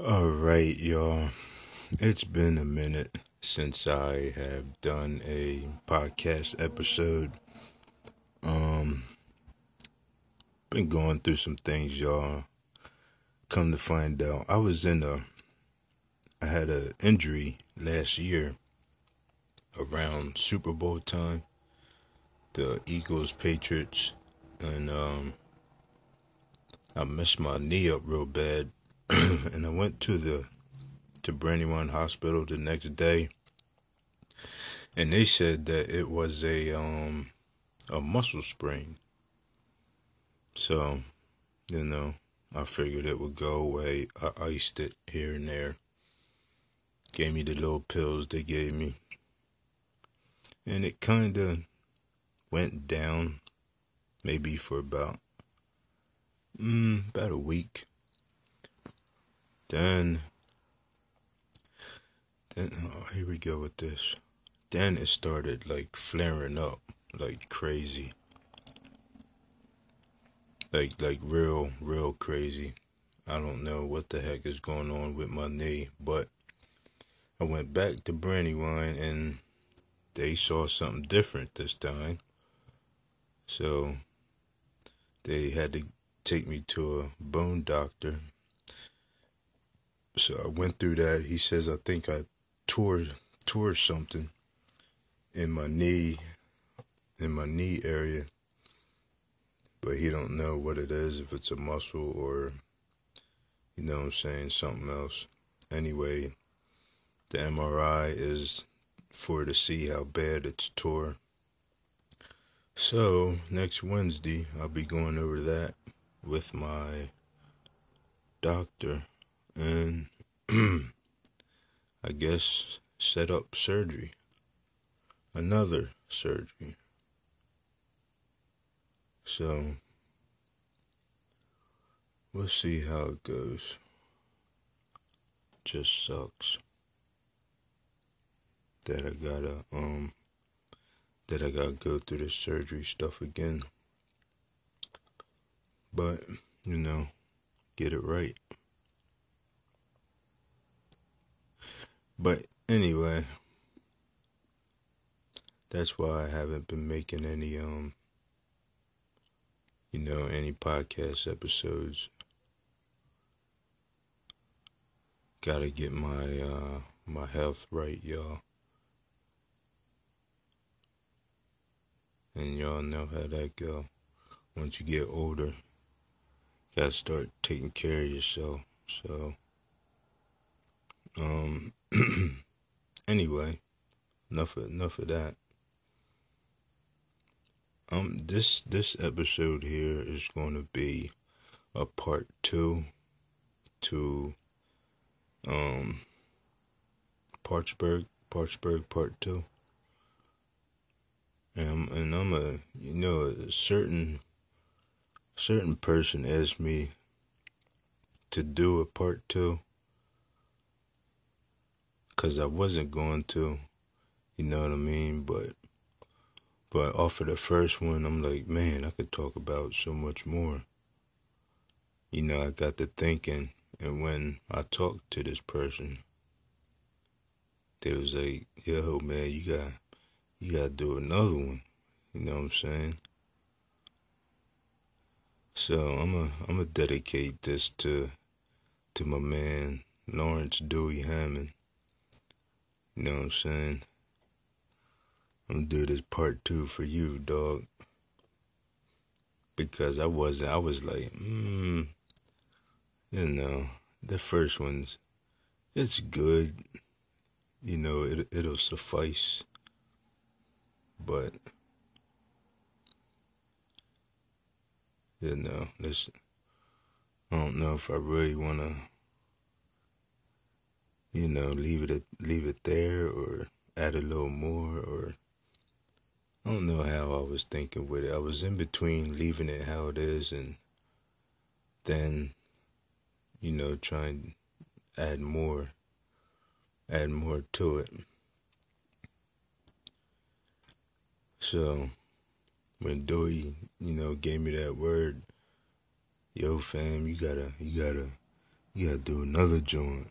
All right, y'all. It's been a minute since I have done a podcast episode. Um been going through some things, y'all. Come to find out, I was in a I had an injury last year around Super Bowl time. The Eagles Patriots and um I messed my knee up real bad and I went to the to Brandywine Hospital the next day, and they said that it was a um a muscle sprain. So, you know, I figured it would go away. I iced it here and there. Gave me the little pills they gave me, and it kind of went down, maybe for about mm, about a week then, then oh, here we go with this. Then it started like flaring up like crazy. Like like real real crazy. I don't know what the heck is going on with my knee, but I went back to Brandywine and they saw something different this time. So they had to take me to a bone doctor so I went through that. He says I think I tore tore something in my knee in my knee area. But he don't know what it is, if it's a muscle or you know what I'm saying, something else. Anyway, the MRI is for to see how bad it's tore. So next Wednesday I'll be going over that with my doctor and I guess set up surgery. Another surgery. So we'll see how it goes. Just sucks that I gotta um that I gotta go through the surgery stuff again. But, you know, get it right. But anyway, that's why I haven't been making any um you know any podcast episodes. Got to get my uh my health right, y'all. And y'all know how that go. Once you get older, got to start taking care of yourself. So um anyway, enough of, enough of that. Um, this this episode here is going to be a part two to um Parkesburg Parkesburg part two. And I'm, and I'm a you know a certain certain person asked me to do a part two because I wasn't going to, you know what I mean? But but off of the first one, I'm like, man, I could talk about so much more. You know, I got to thinking, and when I talked to this person, they was like, yo, man, you got you got to do another one. You know what I'm saying? So I'm a I'm gonna dedicate this to to my man Lawrence Dewey Hammond. You know what I'm saying? I'm gonna do this part two for you, dog. Because I wasn't, I was like, hmm, you know, the first one's, it's good. You know, it, it'll suffice. But, you know, this, I don't know if I really want to you know, leave it leave it there or add a little more or I don't know how I was thinking with it. I was in between leaving it how it is and then you know trying to add more add more to it. So when Dewey, you know, gave me that word, yo fam, you gotta you gotta you gotta do another joint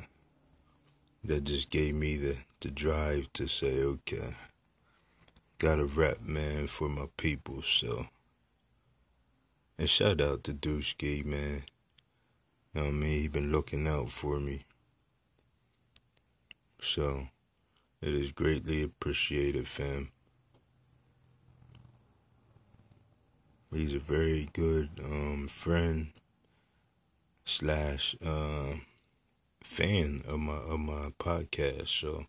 that just gave me the, the drive to say, okay, gotta rap, man, for my people, so. And shout out to Douchegate, man. You know what I mean? He been looking out for me. So, it is greatly appreciated, fam. He's a very good um, friend slash uh, fan of my of my podcast, so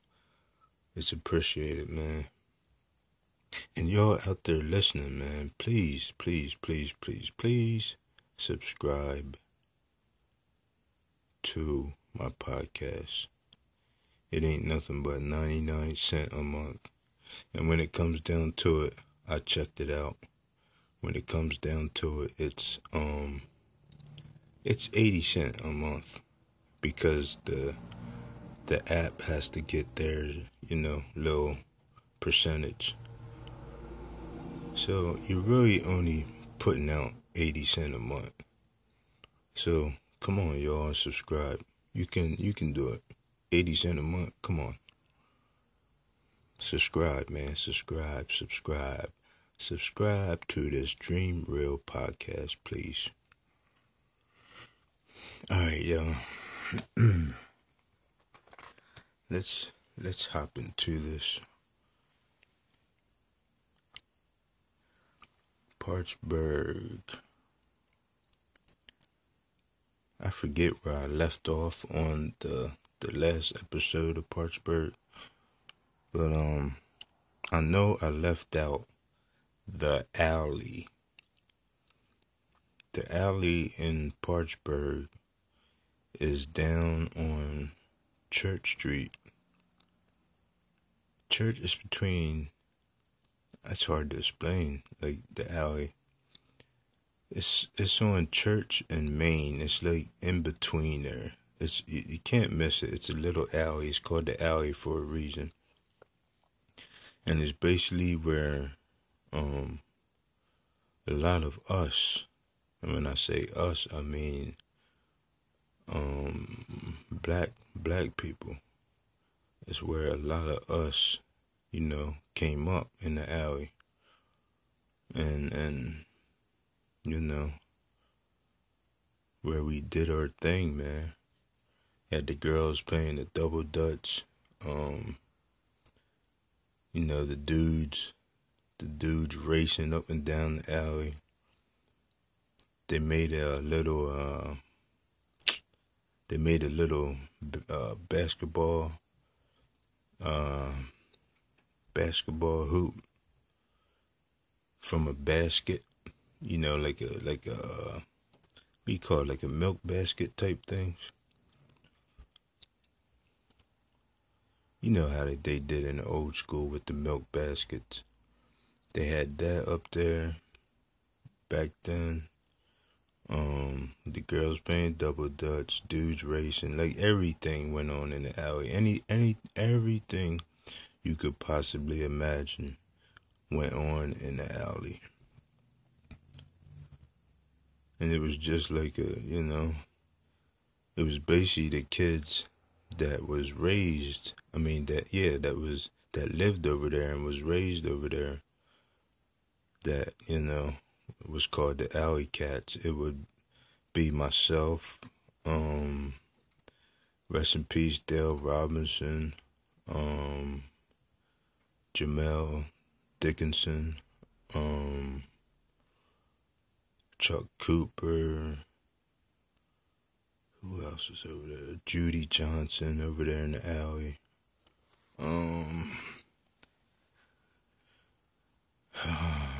it's appreciated, man. And y'all out there listening, man, please, please, please, please, please subscribe to my podcast. It ain't nothing but 99 cent a month. And when it comes down to it, I checked it out. When it comes down to it, it's um it's 80 cent a month because the the app has to get their, you know, low percentage. So you're really only putting out 80 cent a month. So come on y'all subscribe. You can you can do it. 80 cent a month. Come on. Subscribe, man. Subscribe, subscribe. Subscribe to this Dream Real podcast, please. All right, y'all. let's let's hop into this. Parkesburg. I forget where I left off on the the last episode of Parkesburg, but um, I know I left out the alley. The alley in Parkesburg is down on Church Street. Church is between. That's hard to explain. Like the alley. It's it's on Church and Main. It's like in between there. It's you, you can't miss it. It's a little alley. It's called the alley for a reason. And it's basically where um a lot of us and when I say us I mean um black black people. It's where a lot of us, you know, came up in the alley. And and you know where we did our thing, man. Had the girls playing the double dutch. Um, you know, the dudes, the dudes racing up and down the alley. They made a little, uh, they made a little uh, basketball, uh, basketball hoop from a basket. You know, like a like a you call it, like a milk basket type things. You know how they, they did in the old school with the milk baskets. They had that up there back then. Um, the girls playing double dutch, dudes racing, like everything went on in the alley. Any any everything you could possibly imagine went on in the alley. And it was just like a, you know, it was basically the kids that was raised I mean that yeah, that was that lived over there and was raised over there that, you know, was called the Alley Cats. It would be myself, um rest in peace Dale Robinson, um Jamel Dickinson, um Chuck Cooper, who else is over there? Judy Johnson over there in the alley. Um,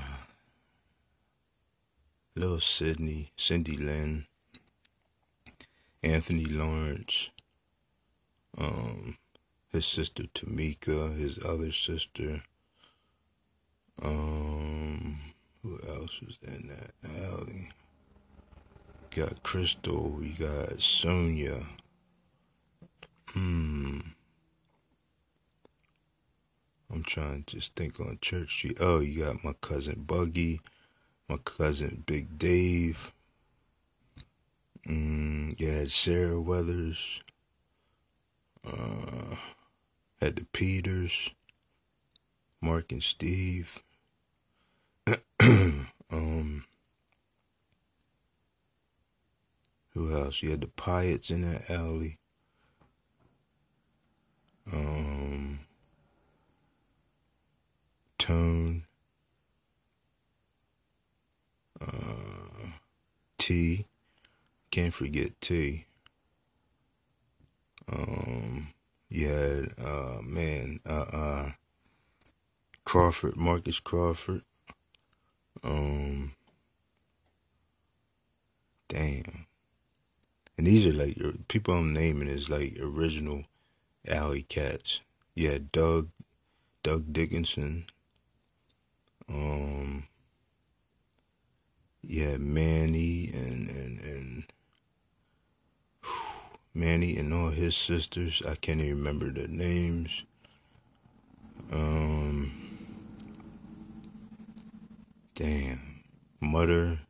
little Sydney, Cindy Lynn, Anthony Lawrence, um, his sister Tamika, his other sister. Um, who else was in that alley? got Crystal, we got Sonia. Hmm. I'm trying to just think on Church Street. Oh, you got my cousin Buggy, my cousin Big Dave. Mm, you had Sarah Weathers. Uh, had the Peters, Mark and Steve. um, who else? You had the Pyatt's in that alley. Um, Tone. T. Can't forget T. Um, you had uh man, uh uh Crawford, Marcus Crawford. Um damn. And these are like people I'm naming is like original alley cats. Yeah, Doug Doug Dickinson. Um yeah, Manny and and and Manny and all his sisters. I can't even remember their names. Um, damn, mother.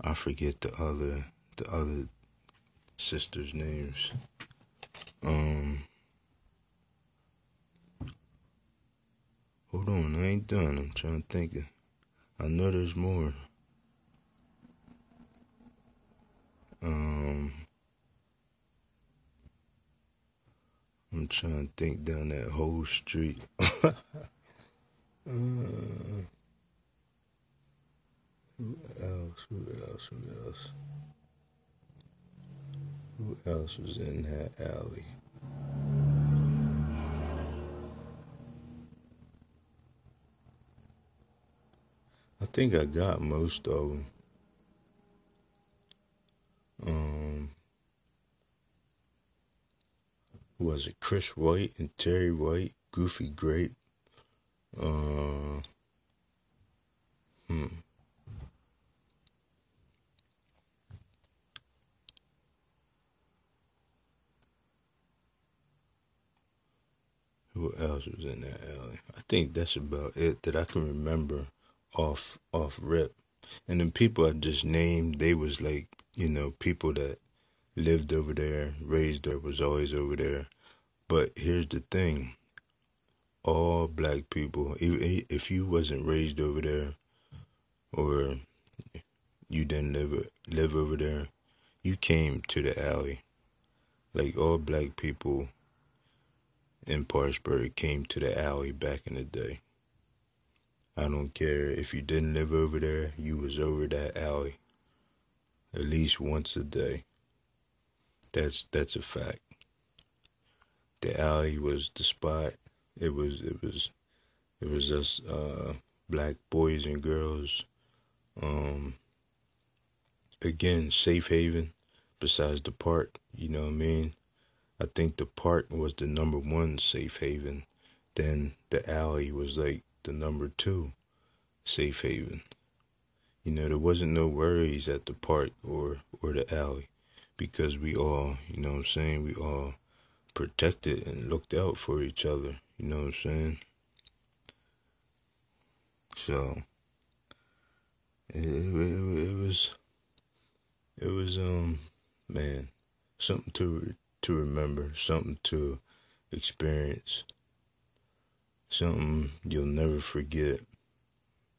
I forget the other the other sisters' names. Um, hold on, I ain't done. I'm trying to think. I know there's more. Um. I'm trying to think down that whole street. uh, who else? Who else? Who else? Who else was in that alley? I think I got most of them. Was it Chris White and Terry White, Goofy Grape? Uh, hmm. Who else was in that alley? I think that's about it that I can remember off off rip. And then people I just named, they was like, you know, people that lived over there, raised there, was always over there. But here's the thing all black people, if you wasn't raised over there or you didn't live live over there, you came to the alley. Like all black people in Parkersburg came to the alley back in the day. I don't care if you didn't live over there, you was over that alley at least once a day. That's that's a fact. The alley was the spot. It was it was it was just uh, black boys and girls. Um, again, safe haven. Besides the park, you know what I mean. I think the park was the number one safe haven. Then the alley was like the number two safe haven. You know, there wasn't no worries at the park or or the alley because we all, you know what I'm saying, we all protected and looked out for each other, you know what I'm saying? So it, it, it was it was um man something to to remember, something to experience, something you'll never forget,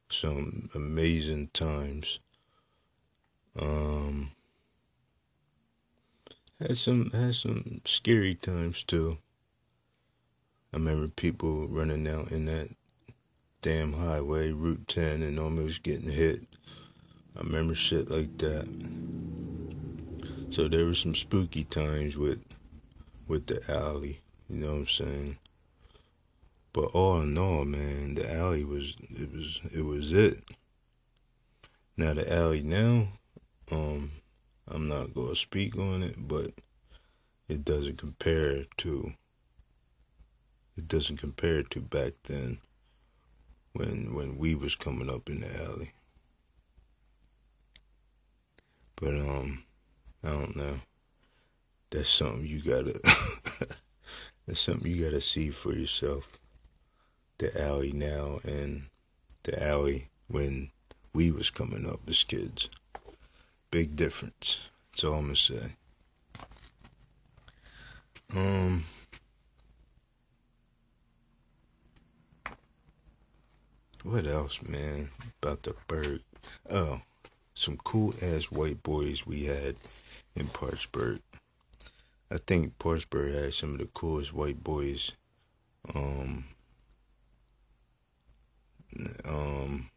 some amazing times. Um, had some had some scary times too. I remember people running out in that damn highway, Route 10, and almost getting hit. I remember shit like that. So there were some spooky times with with the alley, you know what I'm saying? But all in all, man, the alley was it was it was it. Now the alley now, um, I'm not gonna speak on it, but it doesn't compare to it doesn't compare to back then when when we was coming up in the alley. But um I don't know. That's something you gotta that's something you gotta see for yourself. The alley now and the alley when we was coming up as kids. Big difference. That's all I'm gonna say. Um. What else, man? About the bird. Oh, some cool ass white boys we had in Parkesburg. I think Parkesburg had some of the coolest white boys um um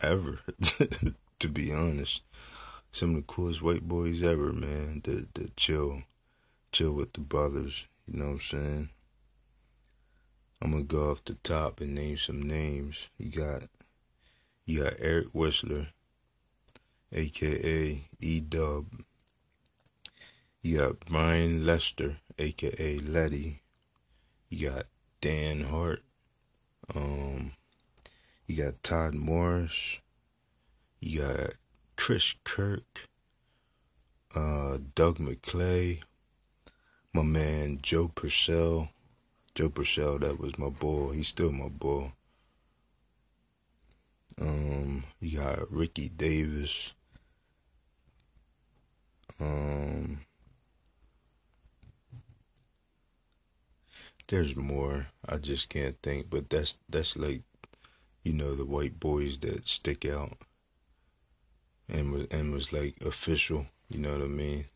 ever to be honest. Some of the coolest white boys ever, man. The the chill chill with the brothers, you know what I'm saying? I'm gonna go off the top and name some names. You got you got Eric Whistler, aka E Dub. You got Brian Lester, aka Letty. You got Dan Hart. Um, you got Todd Morris. You got Chris Kirk. Uh, Doug McClay. My man Joe Purcell. Joe Purcell, that was my boy. He's still my boy. Um, you got Ricky Davis. Um, there's more. I just can't think, but that's that's like, you know, the white boys that stick out. And was and was like official. You know what I mean?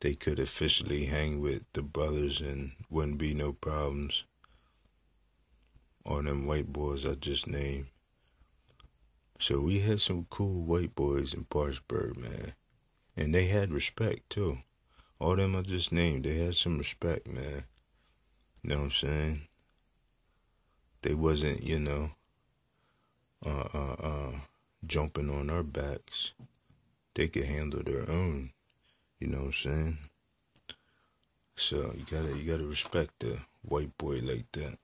they could officially hang with the brothers and wouldn't be no problems. All them white boys I just named. So we had some cool white boys in Parkesburg, man. And they had respect too. All them I just named, they had some respect, man. You know what I'm saying? They wasn't, you know, uh, uh, uh, jumping on our backs. They could handle their own. You know what I'm saying? So you gotta you gotta respect the white boy like that.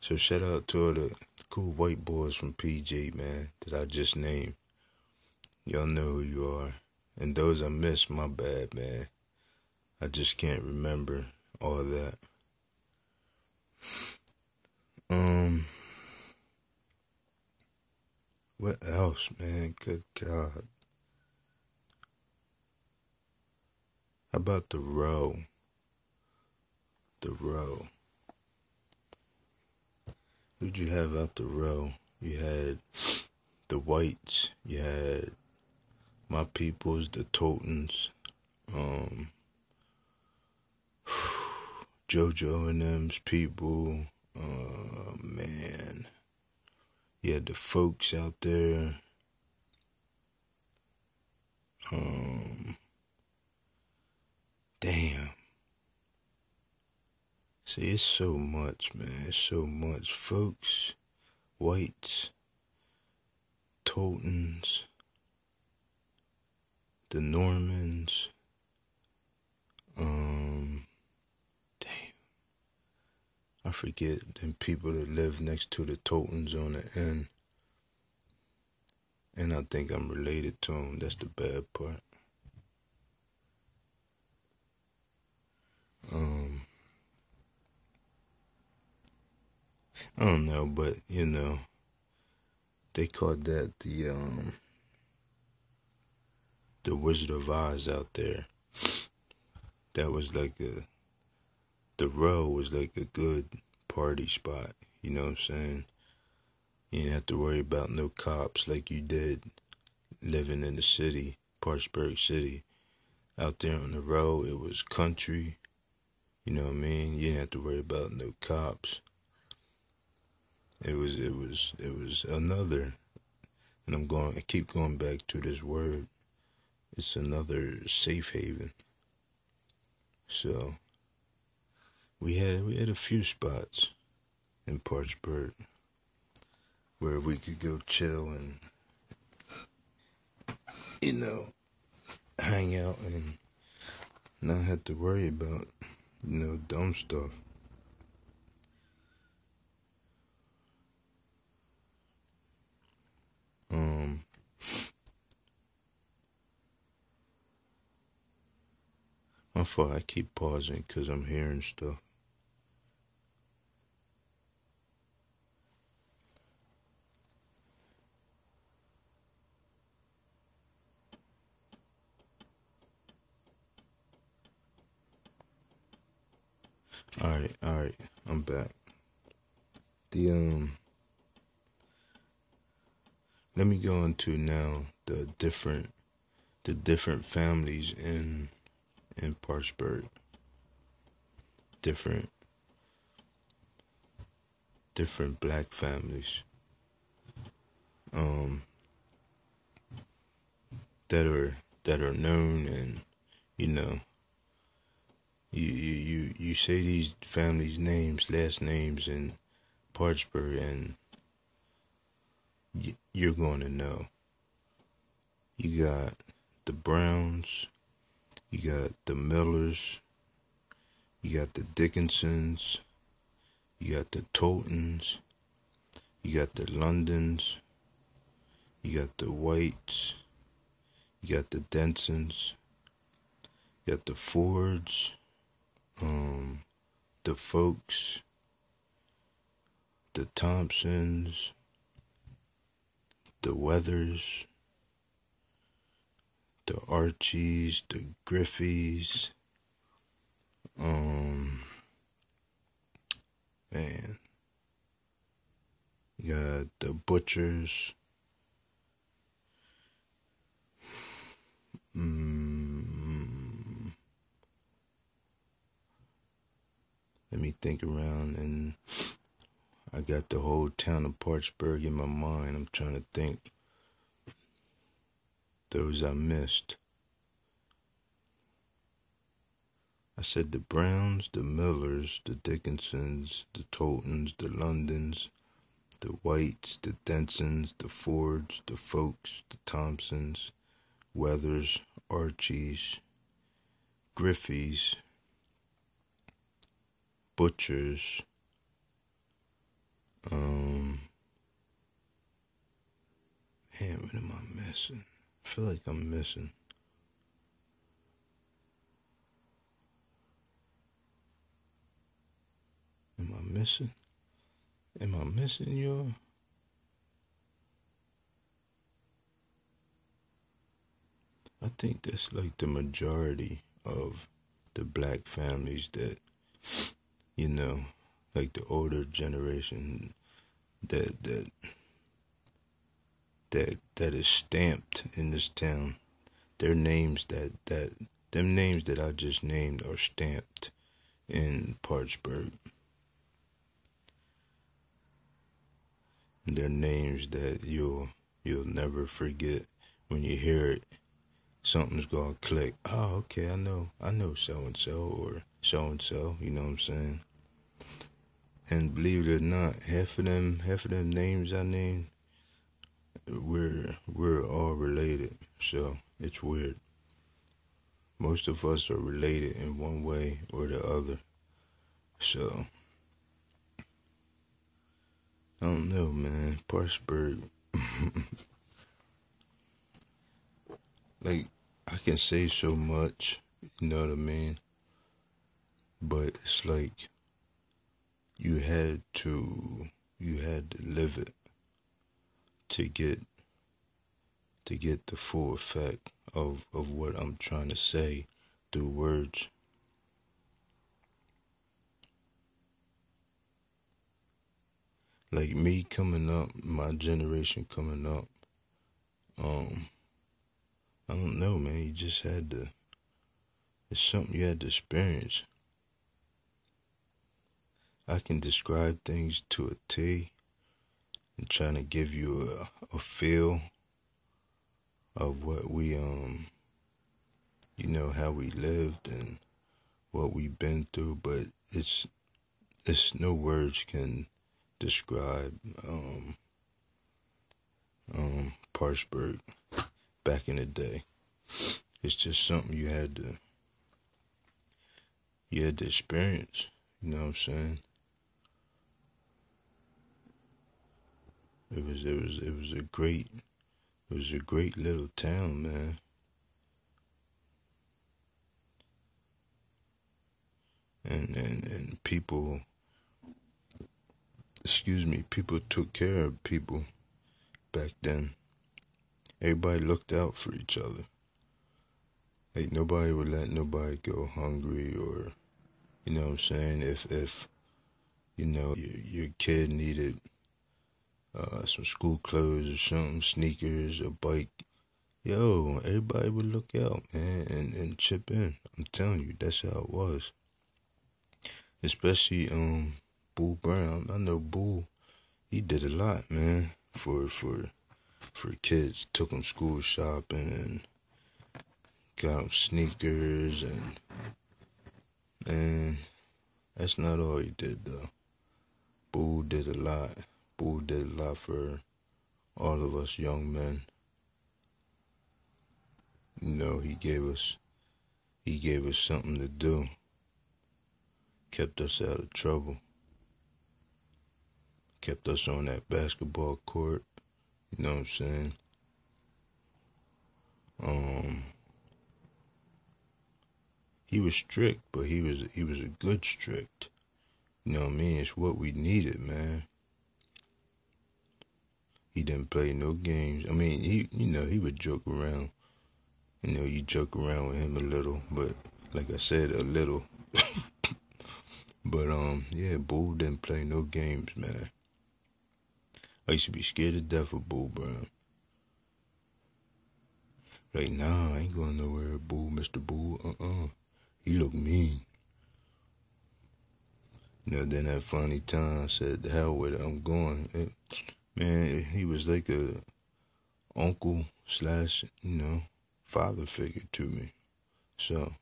So shout out to all the cool white boys from PJ man, that I just named. Y'all know who you are. And those I miss, my bad, man. I just can't remember all that. Um what else, man? Good God. How about the row? The row. Who'd you have out the row? You had the whites. You had my peoples, the Toltons. Um, JoJo and them's people. Oh man. You had the folks out there. Um, Damn. See, it's so much, man. It's so much. Folks, whites, Toltons, the Normans, um. I forget them people that live next to the Toltons on the end. And I think I'm related to them. That's the bad part. Um, I don't know, but you know, they called that the um the Wizard of Oz out there. That was like a the row was like a good party spot. You know what I'm saying? You didn't have to worry about no cops like you did living in the city, Parkesburg City. Out there on the road, it was country. You know what I mean? You didn't have to worry about no cops. It was it was it was another and I'm going I keep going back to this word. It's another safe haven. So we had we had a few spots in Parkesburg where we could go chill and you know hang out and not have to worry about you know, dumb stuff. Um, my fault. I keep pausing because I'm hearing stuff. All right, all right, I'm back. The um, let me go into now the different, the different families in, in Parkesburg. Different, different black families. Um, that are that are known and you know you you you say these families' names, last names in Parkesburg, and you're going to know. You got the Browns, you got the Millers, you got the Dickinsons, you got the Toltons, you got the Londons, you got the Whites, you got the Densons, you got the Fords, um, the folks, the Thompsons, the Weathers, the Archies, the Griffies, um, man, you got the Butchers, let me think around and I got the whole town of Parkesburg in my mind. I'm trying to think those I missed. I said the Browns, the Millers, the Dickinsons, the Toltons, the Londons, the Whites, the Densons, the Fords, the Folks, the Thompsons, Weathers, Archies, Griffeys, butchers. Um, man, what am I missing? I feel like I'm missing. Am I missing? Am I missing you? I think that's like the majority of the black families that you know, like the older generation that that that that is stamped in this town. Their names that that them names that I just named are stamped in Parkesburg. They're names that you'll you'll never forget when you hear it. Something's gonna click. Oh, okay, I know, I know so and so or so and so. You know what I'm saying? And believe it or not, half of them, half of them names I named, we're we're all related. So it's weird. Most of us are related in one way or the other. So I don't know, man. Parkesburg. like I can say so much, you know what I mean? But it's like you had to you had to live it to get to get the full effect of of what I'm trying to say through words. Like me coming up, my generation coming up, um, I don't know, man. You just had to. It's something you had to experience. I can describe things to a T and trying to give you a, a feel of what we um you know how we lived and what we've been through but it's it's no words can describe um um Parkesburg back in the day. It's just something you had to you had to experience you know what I'm saying It was it was it was a great it was a great little town, man. And and and people excuse me, people took care of people back then. Everybody looked out for each other. Like nobody would let nobody go hungry or You know what I'm saying? If if you know your, your kid needed uh, some school clothes or something, sneakers, a bike, yo, everybody would look out, man, and, and chip in. I'm telling you, that's how it was. Especially um Bull Brown. I know Bull, he did a lot, man, for for for kids. Took them school shopping and got them sneakers and and that's not all he did though. Bull did a lot. Bull did a all of us young men. You know, he gave us he gave us something to do. Kept us out of trouble. Kept us on that basketball court. You know what I'm saying? Um he was strict, but he was he was a good strict. You know what I mean? It's what we needed, man. He didn't play no games. I mean, he you know he would joke around. You know, you joke around with him a little, but like I said, a little. but um, yeah, Bull didn't play no games, man. I used to be scared to death of Bull Brown. Like, nah, I ain't going nowhere, Bull, Mr. Bull. Uh-uh. He look mean. You know, then that funny time I said, the hell with it, I'm going. It, man, he was like a uncle slash, you know, father figure to me. So,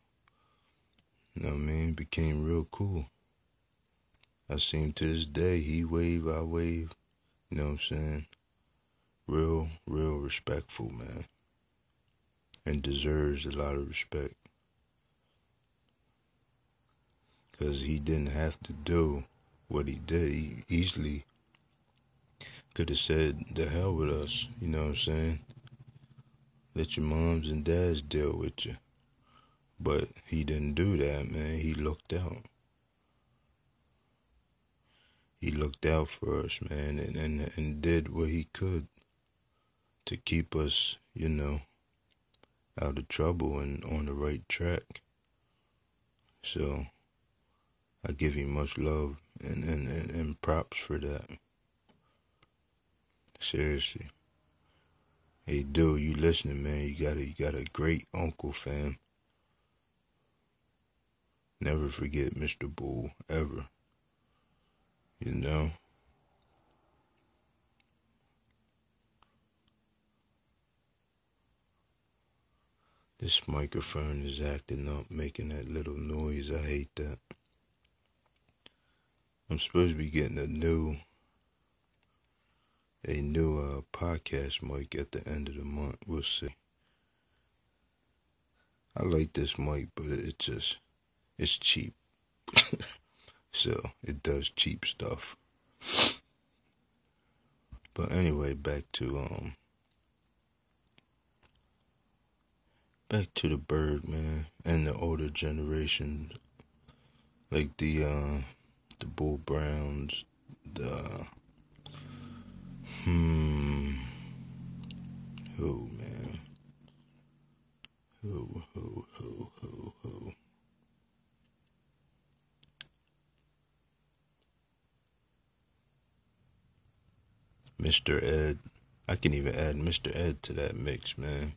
you know what I mean? Became real cool. I see him to this day. He wave, I wave. You know what I'm saying? Real, real respectful, man. And deserves a lot of respect. because he didn't have to do what he did. He easily could have said, the hell with us, you know what I'm saying? Let your moms and dads deal with you. But he didn't do that, man. He looked out. He looked out for us, man, and, and, and did what he could to keep us, you know, out of trouble and on the right track. So, I give him much love and, and, and, and props for that. Seriously. Hey, dude, you listening, man? You got a you got a great uncle, fam. Never forget Mr. Bull ever. You know. This microphone is acting up, making that little noise. I hate that. I'm supposed to be getting a new a new uh, podcast mic at the end of the month. We'll see. I like this mic, but it just it's cheap. so it does cheap stuff. But anyway, back to um back to the bird man and the older generation like the uh the Bull Browns, the hmm, who man, who who who who who. Mr. Ed, I can even add Mr. Ed to that mix, man.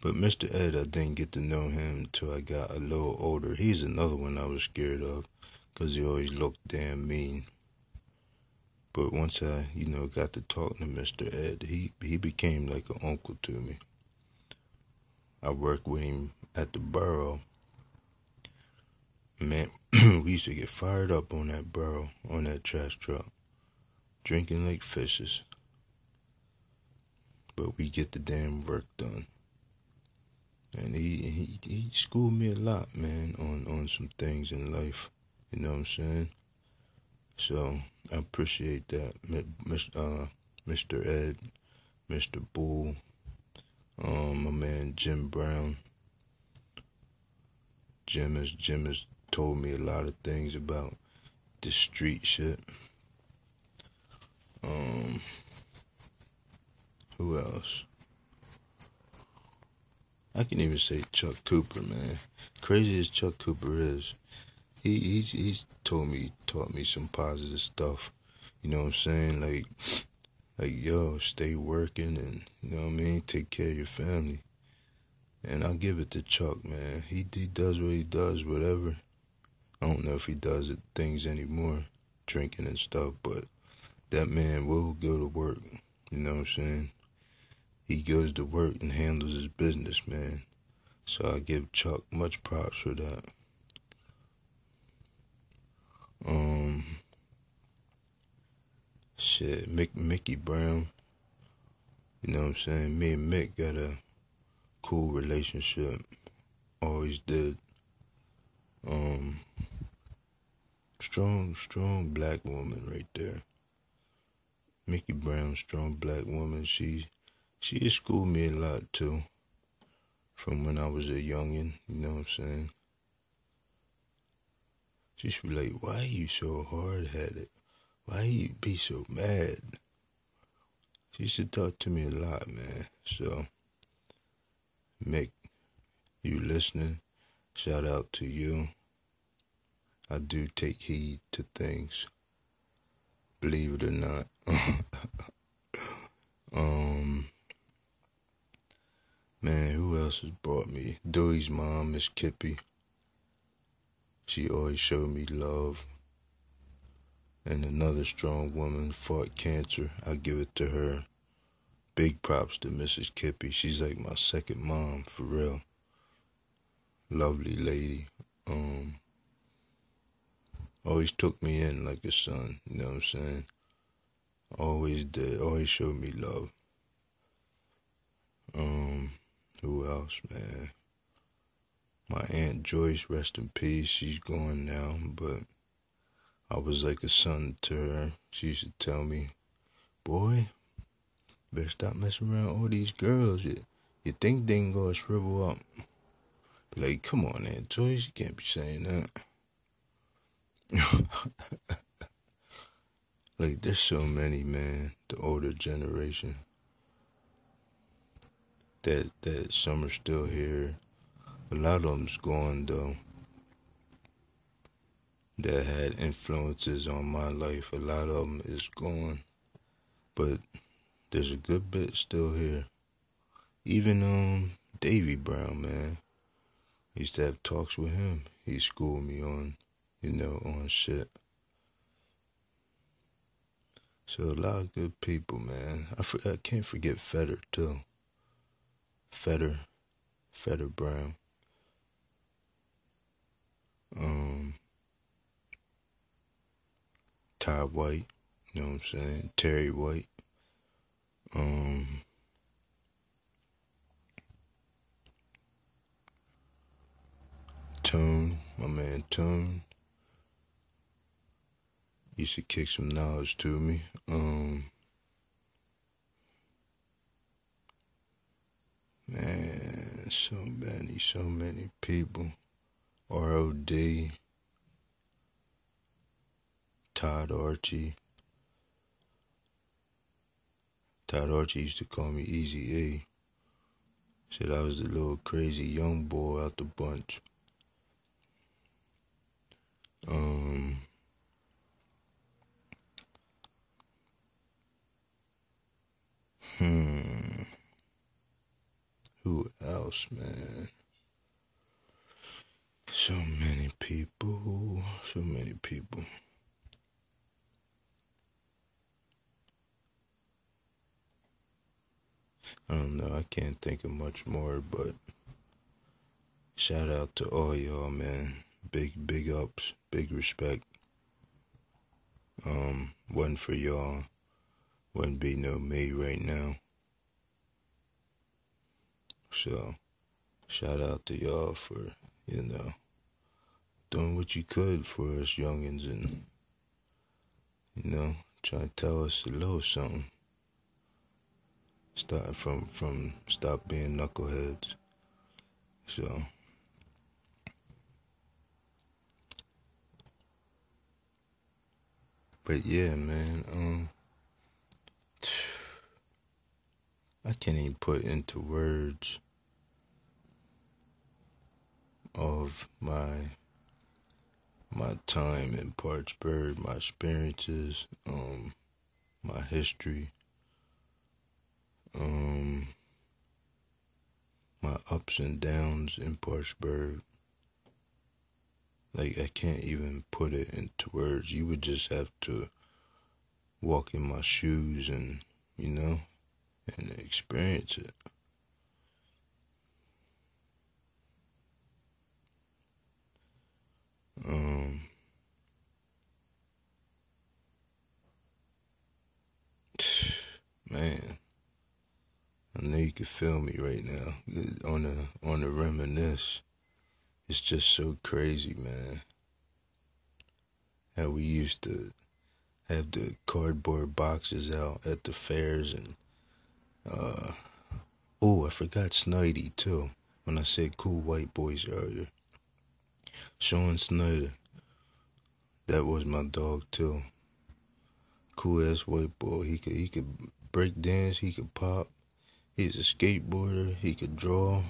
But Mr. Ed, I didn't get to know him until I got a little older. He's another one I was scared of because he always looked damn mean. But once I, you know, got to talking to Mr. Ed, he he became like an uncle to me. I worked with him at the borough. Man, we used to get fired up on that borough, on that trash truck, drinking like fishes. But we get the damn work done. And he, he he schooled me a lot, man, on, on some things in life. You know what I'm saying? So I appreciate that, Mr. Uh, Mr. Ed, Mr. Bull, um, my man Jim Brown. Jim has Jim has told me a lot of things about the street shit. Um, who else? I can even say Chuck Cooper, man. Crazy as Chuck Cooper is, he he's he's told me taught me some positive stuff. You know what I'm saying? Like like yo, stay working and you know what I mean, take care of your family. And I'll give it to Chuck, man. He he does what he does, whatever. I don't know if he does it, things anymore, drinking and stuff, but that man will go to work. You know what I'm saying? He goes to work and handles his business, man. So I give Chuck much props for that. Um, shit, Mick, Mickey Brown. You know what I'm saying? Me and Mick got a cool relationship. Always did. Um, strong, strong black woman right there. Mickey Brown, strong black woman. She, she schooled me a lot too. From when I was a youngin', you know what I'm saying? She should be like, why are you so hard headed? Why you be so mad? She used to talk to me a lot, man. So, Mick, you listening? Shout out to you. I do take heed to things. Believe it or not. um, man, who else has brought me? Dewey's mom, Miss Kippy. She always showed me love. And another strong woman fought cancer. I give it to her. Big props to Mrs. Kippy. She's like my second mom, for real. Lovely lady. Um, always took me in like a son, you know what I'm saying? Always did, always showed me love. Um, who else, man? My Aunt Joyce, rest in peace. She's gone now, but I was like a son to her. She used to tell me, Boy, better stop messing around all these girls. You, you think they ain't gonna shrivel up. Be like, come on, Aunt Joyce, you can't be saying that. like, there's so many, man, the older generation. That that some are still here a lot of them's gone though. That had influences on my life. A lot of them is gone, but there's a good bit still here. Even um Davy Brown, man. I used to have talks with him. He schooled me on, you know, on shit. So a lot of good people, man. I, for, I can't forget Feder too. Feder, Feder Brown um, Todd White, you know what I'm saying? Terry White. Um, Tune, my man Tune. Used to kick some knowledge to me. Um, man, so many, so many people. R.O.D., Todd Archie. Todd Archie used to call me Easy A. Said I was the little crazy young boy out the bunch. Um, hmm. Who else, man? So many people, so many people. I don't know, I can't think of much more, but shout out to all y'all, man. Big, big ups, big respect. Um, wasn't for y'all, wouldn't be no me right now. So, shout out to y'all for, you know, doing what you could for us youngins and, you know, trying to tell us a little something. Starting from, from stop being knuckleheads. So, but yeah, man, um, I can't even put into words of my my time in Parkesburg, my experiences, um, my history, um, my ups and downs in Parkesburg. Like I can't even put it into words. You would just have to walk in my shoes and you know and experience it. Um, man, I know you can feel me right now on the on the reminisce. It's just so crazy, man. How we used to have the cardboard boxes out at the fairs and uh oh I forgot Snidey too when I said cool white boys earlier. Sean Snyder. That was my dog too. Cool ass white boy. He could he could break dance, he could pop. He's a skateboarder, he could draw.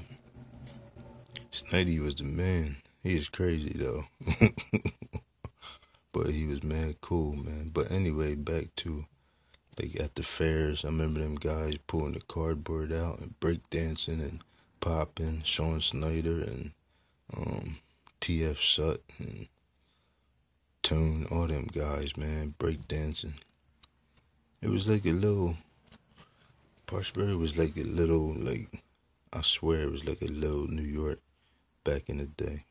Snidey was the man. He is crazy though. but he was mad cool, man. But anyway, back to like at the fairs, I remember them guys pulling the cardboard out and break dancing and popping, Sean Snyder and um, T.F. Sutton, Tone, all them guys, man, breakdancing. It was like a little, Parkesburg was like a little, like, I swear it was like a little New York back in the day.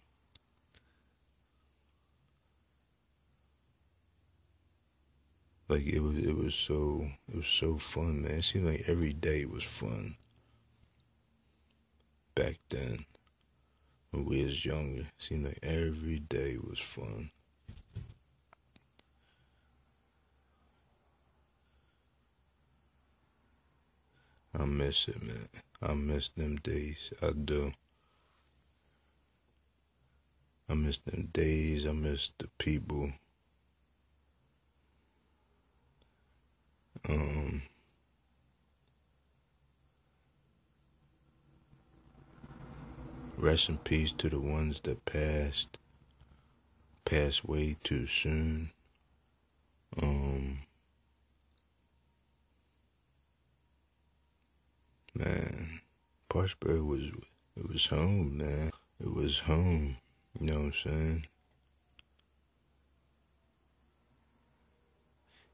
Like it was, it was so, it was so fun, man. It seemed like every day was fun back then when we was younger. Seemed like every day was fun. I miss it, man. I miss them days. I do. I miss them days. I miss the people. Um, rest in peace to the ones that passed, passed way too soon. Um, man, Parkesburg was it was home, man. It was home. You know what I'm saying?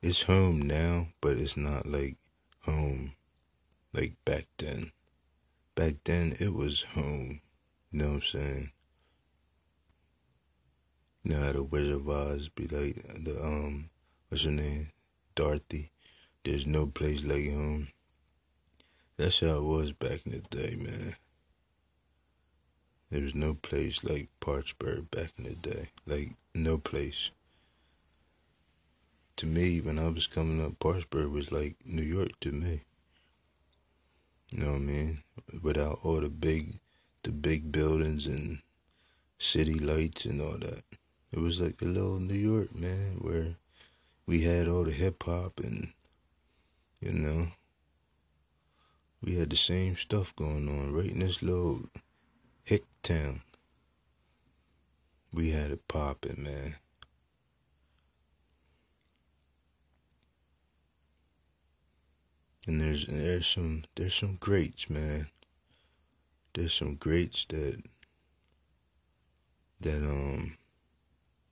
It's home now, but it's not like home like back then. Back then, it was home. You know what I'm saying? You know how the Wizard of Oz be like the um, what's her name, Dorothy. There's no place like home. That's how it was back in the day, man. There was no place like Parkesburg back in the day. Like no place to me, when I was coming up, Parkesburg was like New York to me. You know what I mean? Without all the big, the big buildings and city lights and all that, it was like a little New York, man, where we had all the hip hop and, you know, we had the same stuff going on right in this little hick town. We had it popping, man. And there's there's some there's some greats, man. There's some greats that that um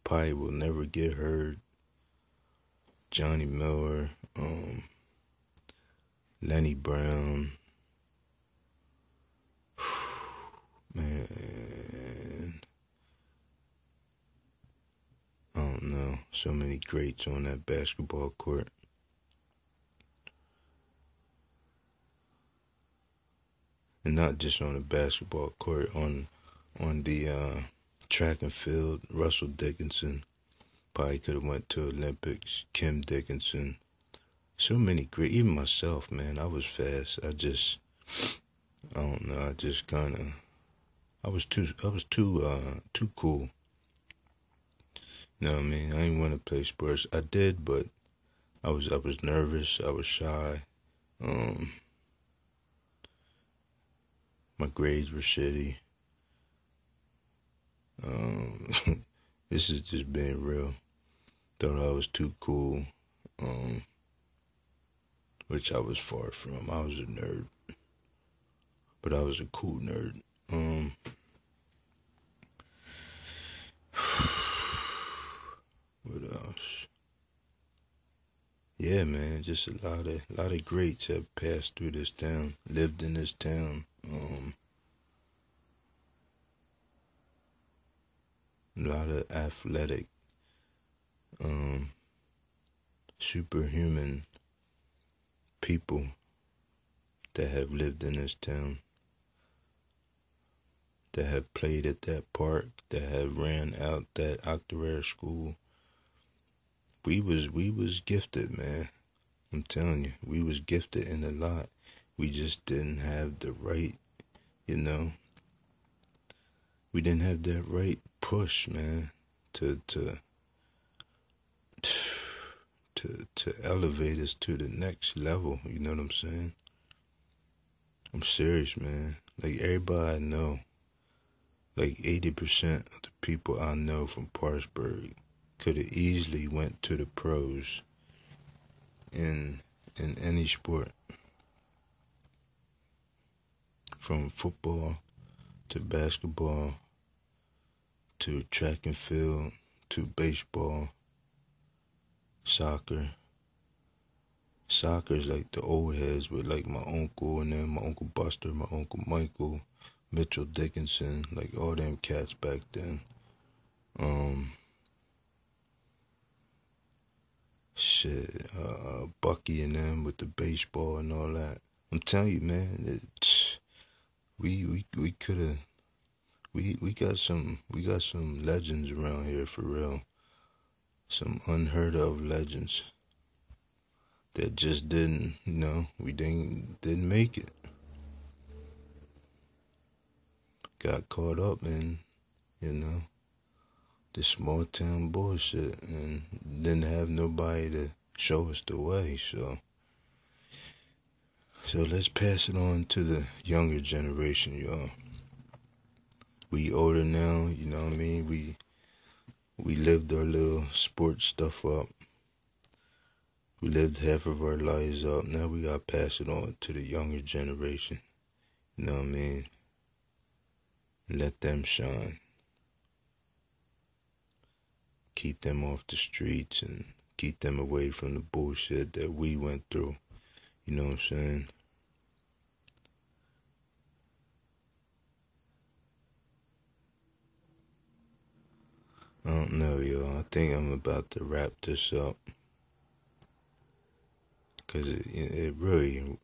probably will never get heard. Johnny Miller, um, Lenny Brown, man. I don't know. So many greats on that basketball court. And not just on the basketball court, on on the uh, track and field. Russell Dickinson probably could have went to Olympics. Kim Dickinson, so many great. Even myself, man, I was fast. I just, I don't know. I just kind of, I was too, I was too, uh, too cool. You know what I mean? I didn't want to play sports. I did, but I was, I was nervous. I was shy. Um, my grades were shitty. Um, This is just being real. Thought I was too cool. Um, which I was far from. I was a nerd. But I was a cool nerd. Um what else? Yeah, man, just a lot of a lot of greats have passed through this town, lived in this town. Um a lot of athletic, um, superhuman people that have lived in this town, that have played at that park, that have ran out that Octorara school. We was we was gifted, man. I'm telling you, we was gifted in a lot. We just didn't have the right, you know. We didn't have that right push, man, to to to to elevate us to the next level. You know what I'm saying? I'm serious, man. Like everybody I know, like eighty percent of the people I know from Parkesburg could have easily went to the pros in in any sport. From football to basketball to track and field to baseball, soccer. Soccer's like the old heads with like my uncle and then my uncle Buster, my uncle Michael, Mitchell Dickinson, like all them cats back then. Um shit, uh, Bucky and them with the baseball and all that. I'm telling you, man, it, we we we could have we we got some we got some legends around here for real. Some unheard of legends that just didn't, you know, we didn't didn't make it. Got caught up in, you know, the small town bullshit and didn't have nobody to show us the way, so so let's pass it on to the younger generation, y'all we older now, you know what I mean? We we lived our little sports stuff up. We lived half of our lives up. Now we gotta pass it on to the younger generation. You know what I mean? Let them shine. Keep them off the streets and keep them away from the bullshit that we went through. You know what I'm saying? I don't know, y'all. I think I'm about to wrap this up. Because it, it really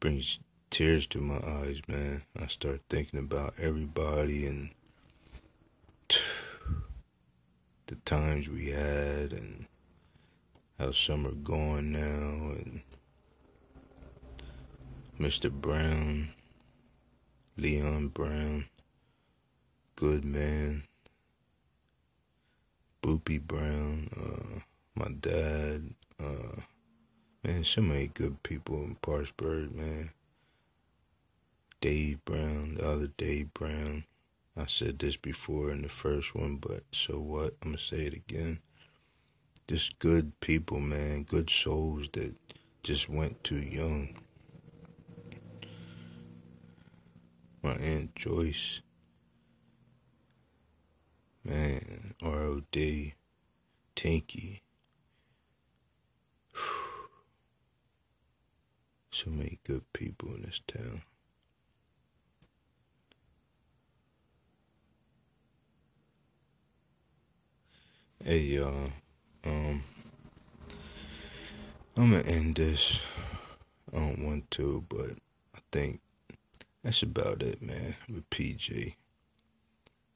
brings tears to my eyes, man. I start thinking about everybody and the times we had and how summer going now and Mr. Brown, Leon Brown, good man. Boopy Brown, uh, my dad, uh, man, so many good people in Parkesburg, man. Dave Brown, the other Dave Brown. I said this before in the first one, but so what? I'm gonna say it again. Just good people, man, good souls that just went too young. My Aunt Joyce, Man, R.O.D. Tinky. So many good people in this town. Hey y'all, um, I'm gonna end this. I don't want to, but I think that's about it, man, with PJ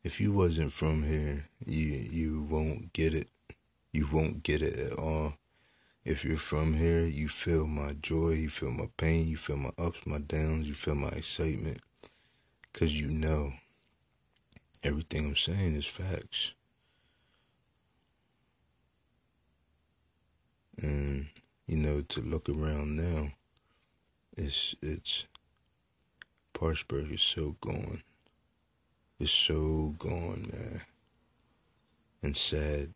if you wasn't from here, you you won't get it. You won't get it at all. If you're from here, you feel my joy, you feel my pain, you feel my ups, my downs, you feel my excitement. Cause you know everything I'm saying is facts. And you know, to look around now, it's it's Parkesburg is so gone It's so gone, man. and sad.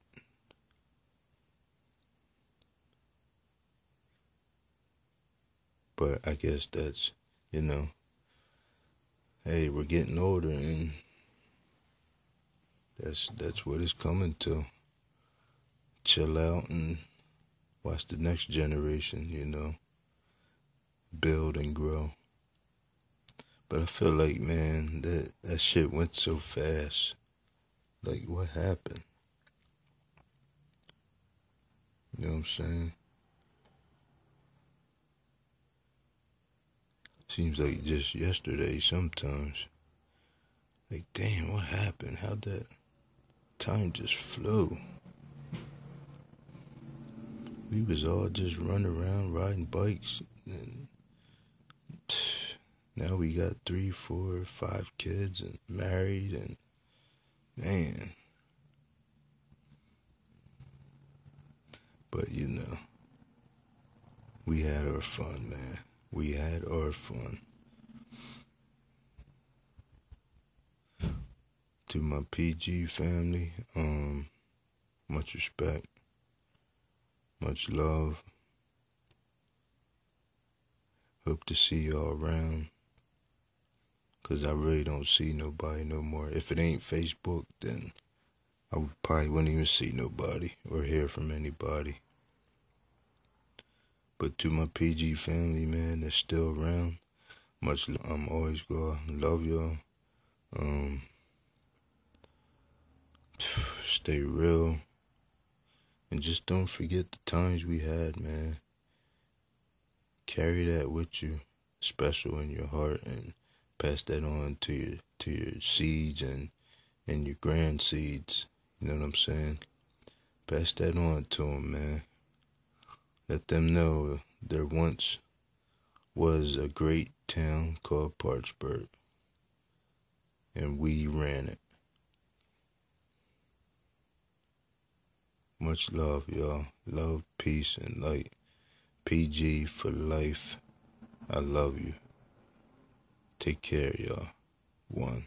But I guess that's, you know, hey, we're getting older and that's that's what it's coming to. Chill out and watch the next generation, you know, build and grow. But I feel like, man, that that shit went so fast. Like, what happened? You know what I'm saying? Seems like just yesterday sometimes. Like, damn, what happened? How'd that time just flew? We was all just running around riding bikes and now we got three, four, five kids and married and man. But you know, we had our fun, man. We had our fun. To my PG family, um, much respect, much love. Hope to see y'all around. Cause I really don't see nobody no more. If it ain't Facebook, then I probably wouldn't even see nobody or hear from anybody. But to my PG family, man, that's still around, much I'm always gonna love y'all. Um, stay real, and just don't forget the times we had, man. Carry that with you, special in your heart, and pass that on to your to your seeds and and your grand seeds. You know what I'm saying? Pass that on to them, man. Let them know there once was a great town called Parkesburg, and we ran it. Much love, y'all. Love, peace, and light. PG for life. I love you. Take care, y'all. One.